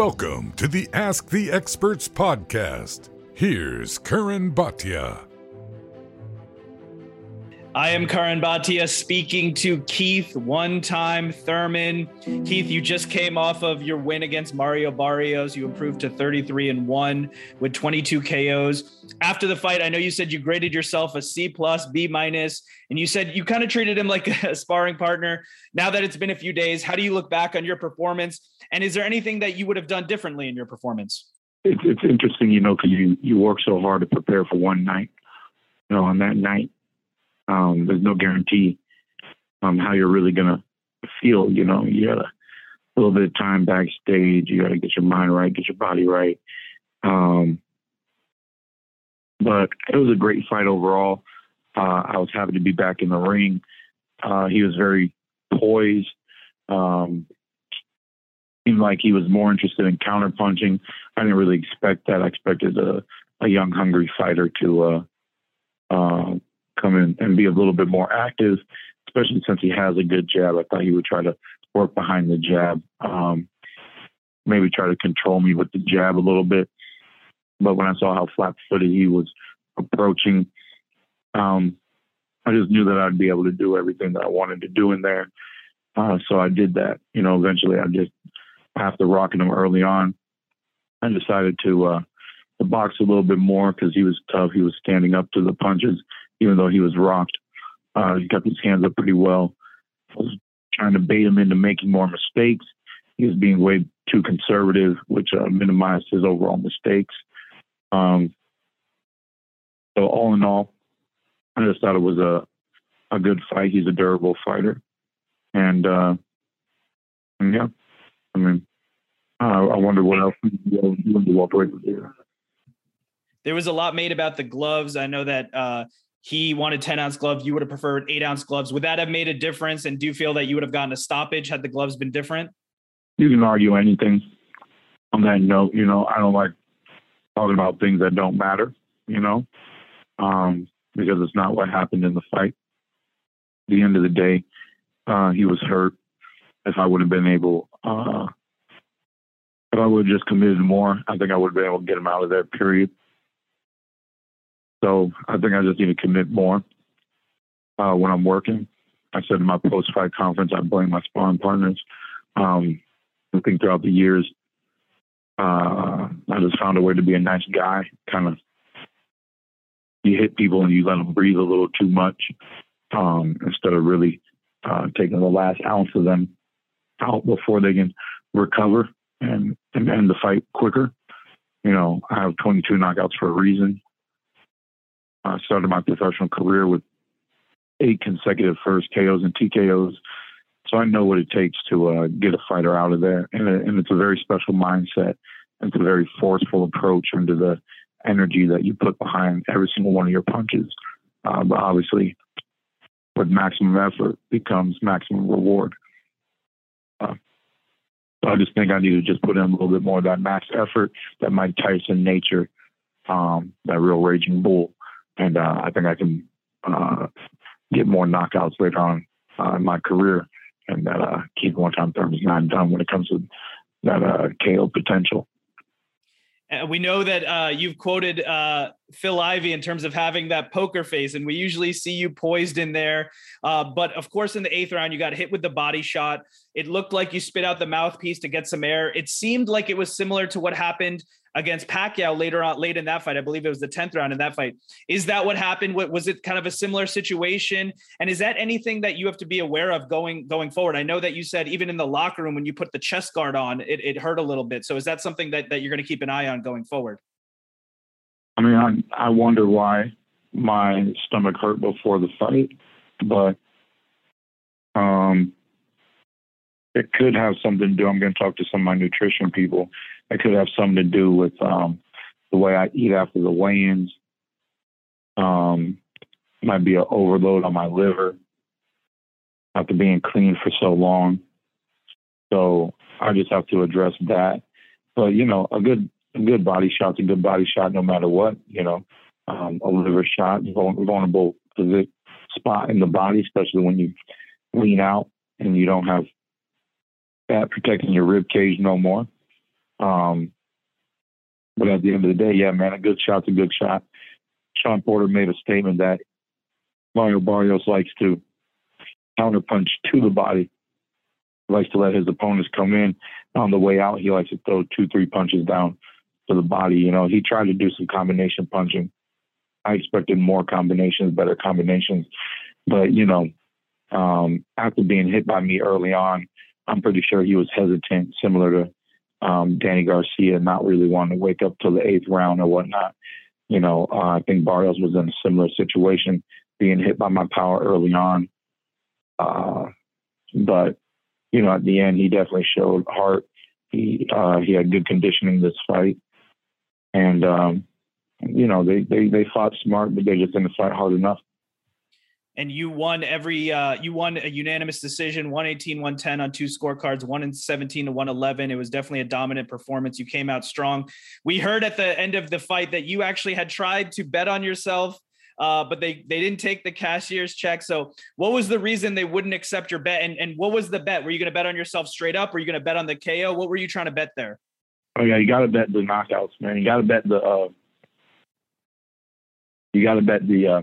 Welcome to the Ask the Experts podcast. Here's Curran Bhatia. I am Curran Bhatia speaking to Keith, one time Thurman. Keith, you just came off of your win against Mario Barrios. You improved to 33 and 1 with 22 KOs. After the fight, I know you said you graded yourself a C plus, B minus, and you said you kind of treated him like a sparring partner. Now that it's been a few days, how do you look back on your performance? And is there anything that you would have done differently in your performance? It's, it's interesting, you know, because you, you work so hard to prepare for one night. You know, on that night, um, there's no guarantee um, how you're really gonna feel. You know, you got a little bit of time backstage. You got to get your mind right, get your body right. Um, but it was a great fight overall. Uh, I was happy to be back in the ring. Uh, he was very poised. Um, seemed like he was more interested in counter punching. I didn't really expect that. I expected a, a young, hungry fighter to uh, uh, come in and be a little bit more active, especially since he has a good jab. I thought he would try to work behind the jab, um, maybe try to control me with the jab a little bit. But when I saw how flat footed he was approaching, um, I just knew that I'd be able to do everything that I wanted to do in there. Uh, so I did that. You know, eventually I just, after rocking him early on, I decided to, uh, to box a little bit more because he was tough. He was standing up to the punches even though he was rocked. Uh, he kept his hands up pretty well. I was trying to bait him into making more mistakes. He was being way too conservative, which uh, minimized his overall mistakes. Um, so all in all, I just thought it was a a good fight. He's a durable fighter, and, uh, and yeah, I mean, uh, I wonder what else you want to walk away here. There was a lot made about the gloves. I know that uh, he wanted 10 ounce gloves. You would have preferred eight ounce gloves. Would that have made a difference? And do you feel that you would have gotten a stoppage had the gloves been different? You can argue anything on that note. You know, I don't like talking about things that don't matter, you know, um, because it's not what happened in the fight. At the end of the day, uh, he was hurt. If I would have been able, uh, if I would have just committed more, I think I would have been able to get him out of there, period. So I think I just need to commit more uh, when I'm working. I said in my post fight conference, I blame my sparring partners. Um, I think throughout the years, uh, I just found a way to be a nice guy. Kind of, you hit people and you let them breathe a little too much um, instead of really uh, taking the last ounce of them out before they can recover and, and end the fight quicker. You know, I have 22 knockouts for a reason. I started my professional career with eight consecutive first KOs and TKOs. So I know what it takes to uh, get a fighter out of there. And, and it's a very special mindset. It's a very forceful approach into the energy that you put behind every single one of your punches. Uh, but obviously, with maximum effort becomes maximum reward. Uh, so I just think I need to just put in a little bit more of that max effort, that Mike Tyson nature, um, that real raging bull and uh, I think I can uh, get more knockouts later on uh, in my career, and that uh, Keith one time Thurman is not done when it comes to that uh, KO potential. And we know that uh, you've quoted uh, Phil Ivey in terms of having that poker face, and we usually see you poised in there. Uh, but of course, in the eighth round, you got hit with the body shot. It looked like you spit out the mouthpiece to get some air. It seemed like it was similar to what happened against Pacquiao later on, late in that fight. I believe it was the 10th round in that fight. Is that what happened? Was it kind of a similar situation? And is that anything that you have to be aware of going going forward? I know that you said even in the locker room when you put the chest guard on, it, it hurt a little bit. So is that something that, that you're going to keep an eye on going forward? I mean, I, I wonder why my stomach hurt before the fight, but um, it could have something to do. I'm going to talk to some of my nutrition people it could have something to do with um, the way I eat after the weigh-ins. Um, might be an overload on my liver after being clean for so long. So I just have to address that. But you know, a good a good body shot's a good body shot no matter what. You know, um, a liver shot, vulnerable spot in the body, especially when you lean out and you don't have fat protecting your rib cage no more. Um, but at the end of the day, yeah, man, a good shot's a good shot. Shawn Porter made a statement that Mario Barrios likes to counterpunch to the body, likes to let his opponents come in. On the way out, he likes to throw two, three punches down to the body. You know, he tried to do some combination punching. I expected more combinations, better combinations. But, you know, um, after being hit by me early on, I'm pretty sure he was hesitant, similar to um, Danny Garcia, not really wanting to wake up till the eighth round or whatnot. You know, uh, I think Barrios was in a similar situation, being hit by my power early on. Uh, but you know, at the end, he definitely showed heart. He uh, he had good conditioning this fight, and um, you know, they they they fought smart, but they just didn't fight hard enough and you won every uh, you won a unanimous decision 118 110 on two scorecards 1 and 17 to 111 it was definitely a dominant performance. You came out strong. We heard at the end of the fight that you actually had tried to bet on yourself uh, but they they didn't take the cashier's check. So what was the reason they wouldn't accept your bet? And, and what was the bet? Were you going to bet on yourself straight up? Were you going to bet on the ko what were you trying to bet there? Oh yeah you got to bet the knockouts man. You got to bet the uh, you got to bet the uh,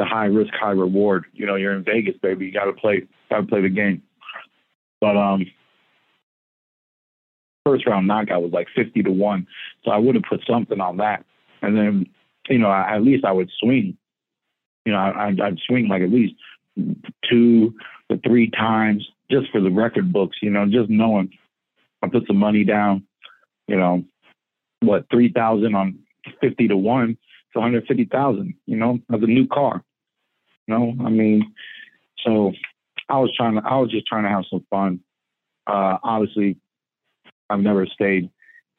the high risk, high reward. You know, you're in Vegas, baby. You got to play, got to play the game. But um, first round knockout was like fifty to one, so I would have put something on that. And then, you know, I, at least I would swing. You know, I, I'd, swing like at least two to three times just for the record books. You know, just knowing I put some money down. You know, what three thousand on fifty to one. It's one hundred fifty thousand. You know, of a new car know, I mean, so I was trying to, I was just trying to have some fun. Uh, obviously, I've never stayed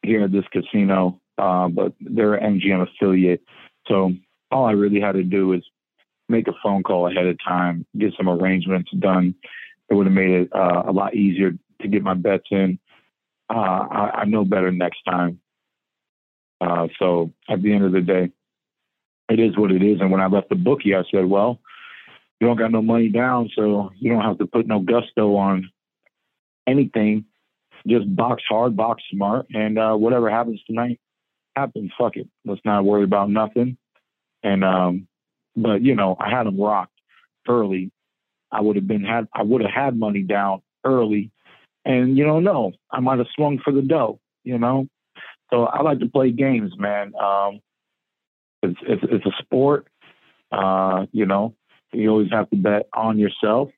here at this casino, uh, but they're an MGM affiliate. So all I really had to do is make a phone call ahead of time, get some arrangements done. It would have made it uh, a lot easier to get my bets in. Uh, I, I, know better next time. Uh, so at the end of the day, it is what it is. And when I left the bookie, I said, well, you don't got no money down, so you don't have to put no gusto on anything. Just box hard, box smart, and uh, whatever happens tonight, happens. Fuck it. Let's not worry about nothing. And um, but you know, I had them rocked early. I would have been had I would have had money down early, and you don't know, I might have swung for the dough. You know, so I like to play games, man. Um, it's it's, it's a sport. Uh, you know, you always have to bet on yourself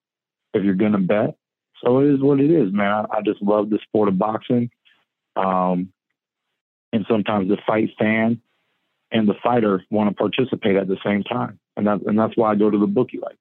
if you're going to bet. So it is what it is, man. I, I just love the sport of boxing. Um, and sometimes the fight fan and the fighter want to participate at the same time. And that, and that's why I go to the bookie like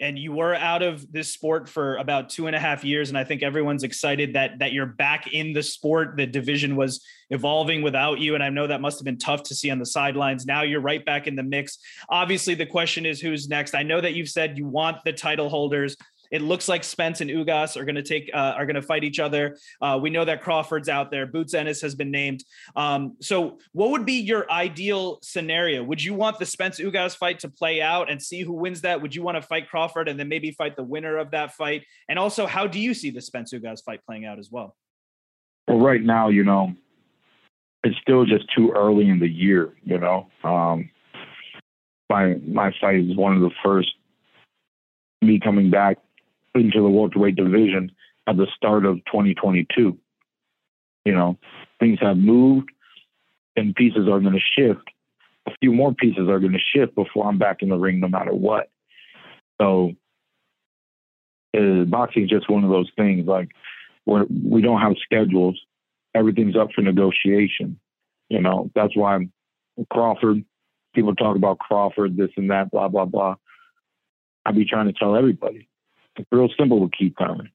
and you were out of this sport for about two and a half years and i think everyone's excited that that you're back in the sport. The division was evolving without you and i know that must have been tough to see on the sidelines. Now you're right back in the mix. Obviously the question is who's next. I know that you've said you want the title holders it looks like Spence and Ugas are going to take uh, are going to fight each other. Uh, we know that Crawford's out there. Boots Ennis has been named. Um, so, what would be your ideal scenario? Would you want the Spence Ugas fight to play out and see who wins that? Would you want to fight Crawford and then maybe fight the winner of that fight? And also, how do you see the Spence Ugas fight playing out as well? Well, right now, you know, it's still just too early in the year. You know, um, my my fight is one of the first me coming back into the welterweight division at the start of 2022. You know, things have moved and pieces are going to shift. A few more pieces are going to shift before I'm back in the ring, no matter what. So, uh, boxing is just one of those things. Like, we're, we don't have schedules. Everything's up for negotiation. You know, that's why I'm Crawford. People talk about Crawford, this and that, blah blah blah. I'd be trying to tell everybody real simple with Keith Thurman.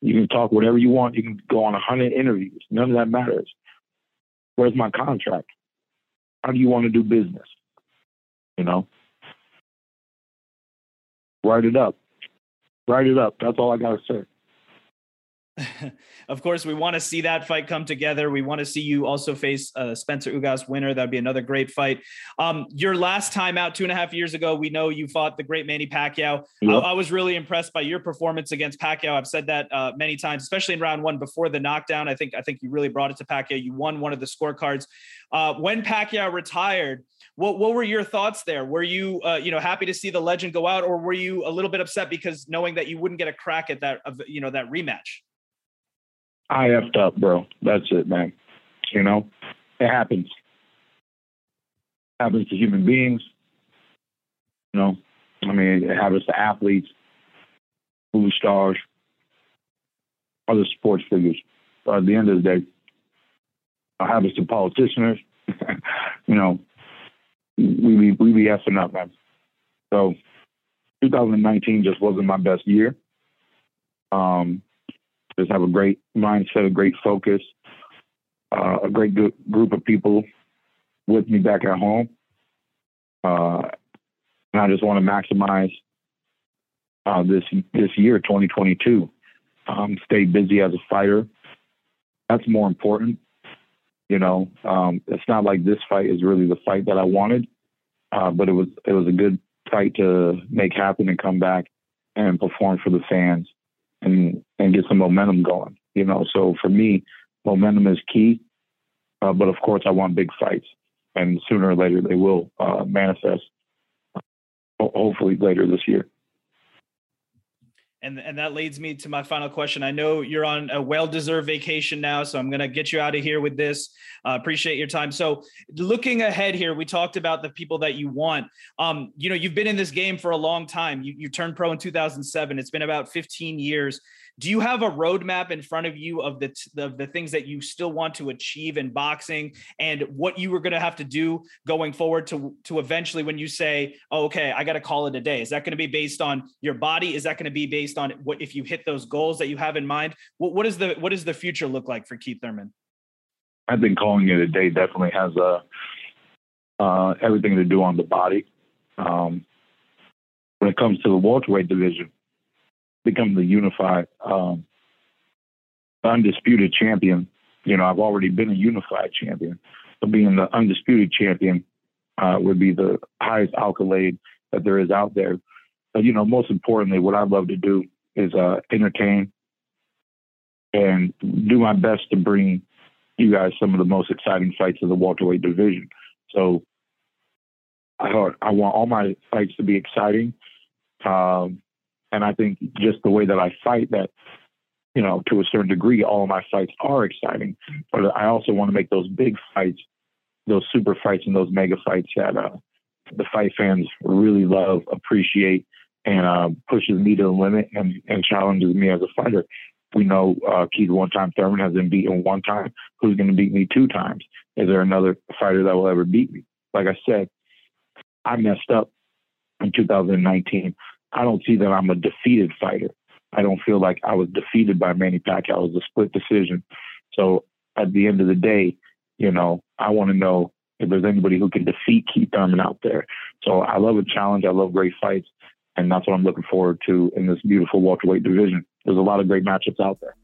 You can talk whatever you want. You can go on a hundred interviews. None of that matters. Where's my contract? How do you want to do business? You know, write it up. Write it up. That's all I gotta say. of course, we want to see that fight come together. We want to see you also face uh, Spencer Ugas winner. That'd be another great fight. Um, your last time out two and a half years ago, we know you fought the great Manny Pacquiao. Yep. I, I, was really impressed by your performance against Pacquiao. I've said that uh, many times, especially in round one before the knockdown. I think I think you really brought it to Pacquiao. You won one of the scorecards. Uh, when Pacquiao retired, what what were your thoughts there? Were you uh, you know happy to see the legend go out, or were you a little bit upset because knowing that you wouldn't get a crack at that you know that rematch? I effed up, bro. That's it, man. You know, it happens. It happens to human beings. You know, I mean, it happens to athletes, movie stars, other sports figures. But at the end of the day, it happens to politicians. you know, we be we be effing up, man. So, 2019 just wasn't my best year. Um, just have a great mindset, a great focus, uh, a great group of people with me back at home. Uh, and I just want to maximize uh, this this year, 2022. Um, stay busy as a fighter. That's more important. You know, um, it's not like this fight is really the fight that I wanted, uh, but it was it was a good fight to make happen and come back and perform for the fans and and get some momentum going. You know, so for me, momentum is key. Uh, but of course, I want big fights, and sooner or later they will uh, manifest. Hopefully later this year. And, and that leads me to my final question. I know you're on a well-deserved vacation now, so I'm going to get you out of here with this. Uh, appreciate your time. So, looking ahead here, we talked about the people that you want. Um, you know, you've been in this game for a long time. You, you turned pro in 2007. It's been about 15 years do you have a roadmap in front of you of the of the things that you still want to achieve in boxing and what you were going to have to do going forward to to eventually when you say oh, okay i got to call it a day. Is that going to be based on your body? Is that going to be based on what if you hit those goals that you have in mind? What, what is the what does the future look like for keith thurman? I think calling it a day. Definitely has a uh, everything to do on the body. Um, when it comes to the welterweight division become the unified, um, undisputed champion. You know, I've already been a unified champion. So being the undisputed champion uh, would be the highest accolade that there is out there. But, you know, most importantly, what I love to do is uh, entertain and do my best to bring you guys some of the most exciting fights of the welterweight division. So I, I want all my fights to be exciting. Um, and I think just the way that I fight that, you know, to a certain degree, all my fights are exciting. But I also want to make those big fights, those super fights and those mega fights that uh, the fight fans really love, appreciate, and uh, pushes me to the limit and, and challenges me as a fighter. We know uh, Keith one time Thurman has been beaten one time. Who's going to beat me two times? Is there another fighter that will ever beat me? Like I said, I messed up in 2019. I don't see that I'm a defeated fighter. I don't feel like I was defeated by Manny Pacquiao. It was a split decision. So at the end of the day, you know, I want to know if there's anybody who can defeat Keith Thurman out there. So I love a challenge. I love great fights. And that's what I'm looking forward to in this beautiful welterweight division. There's a lot of great matchups out there.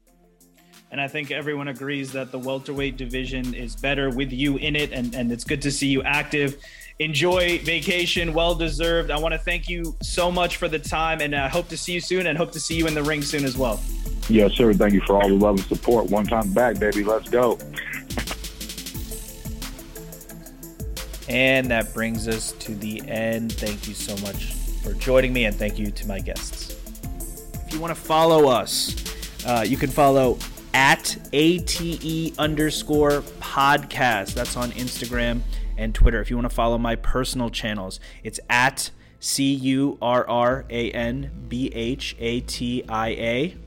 And I think everyone agrees that the welterweight division is better with you in it. And, and it's good to see you active enjoy vacation, well deserved. I want to thank you so much for the time, and I hope to see you soon, and hope to see you in the ring soon as well. Yes, sir. Thank you for all the love and support. One time back, baby. Let's go. And that brings us to the end. Thank you so much for joining me, and thank you to my guests. If you want to follow us, uh, you can follow at ATE underscore podcast. That's on Instagram and Twitter. If you want to follow my personal channels, it's at C U R R A N B H A T I A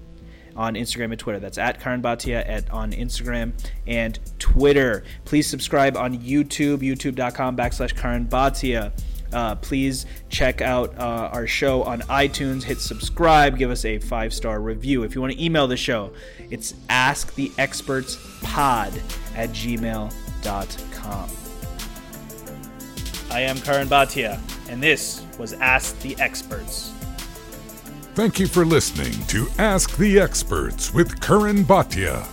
on Instagram and Twitter. That's at Curran Bhatia at on Instagram and Twitter. Please subscribe on YouTube, youtube.com backslash Curran Bhatia. Uh, please check out uh, our show on iTunes. Hit subscribe. Give us a five star review. If you want to email the show, it's asktheexpertspod at gmail.com. I am Curran Bhatia, and this was Ask the Experts. Thank you for listening to Ask the Experts with Curran Bhatia.